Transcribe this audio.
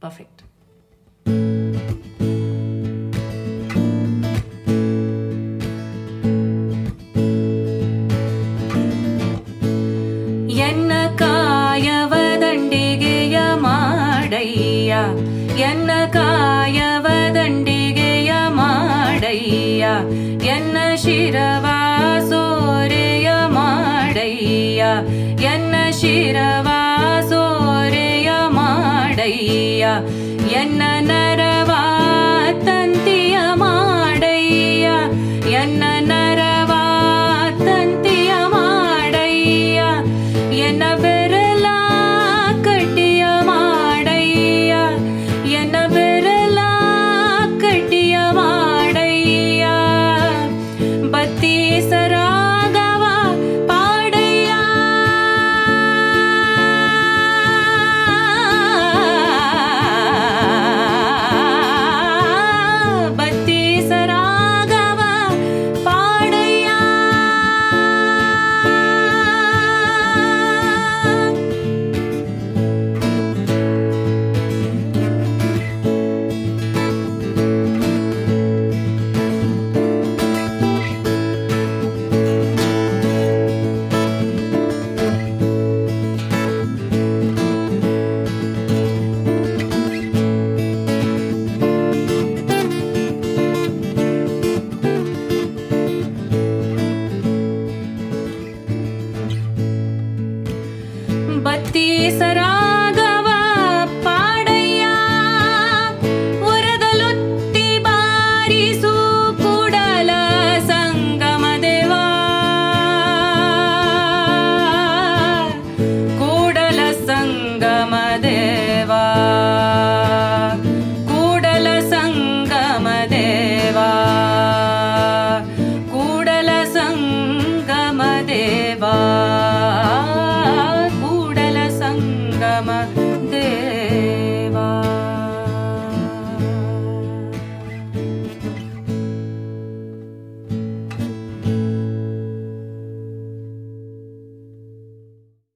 Perfect ಎನ್ನ ಕಾಯವ ದಂಡಿಗೆಯ ಮಾಡಯ್ಯ ಎನ್ನ ಕಾಯವ ಎನ್ನ ನರವ ತಂತಿಯ ಮಾಡಯ್ಯ ಎನ್ನ ನರವ ತಂತಿಯ ಮಾಡಯ್ಯ ಎನ್ನ ಬತ್ತಿ ಸರಾಗವ ಪಾಡಯ್ಯ. ವರದಲೊತ್ತಿ ಬಾರಿಸು ಕೂಡಲ ಸಂಗಮ ದೇವಾ. cama.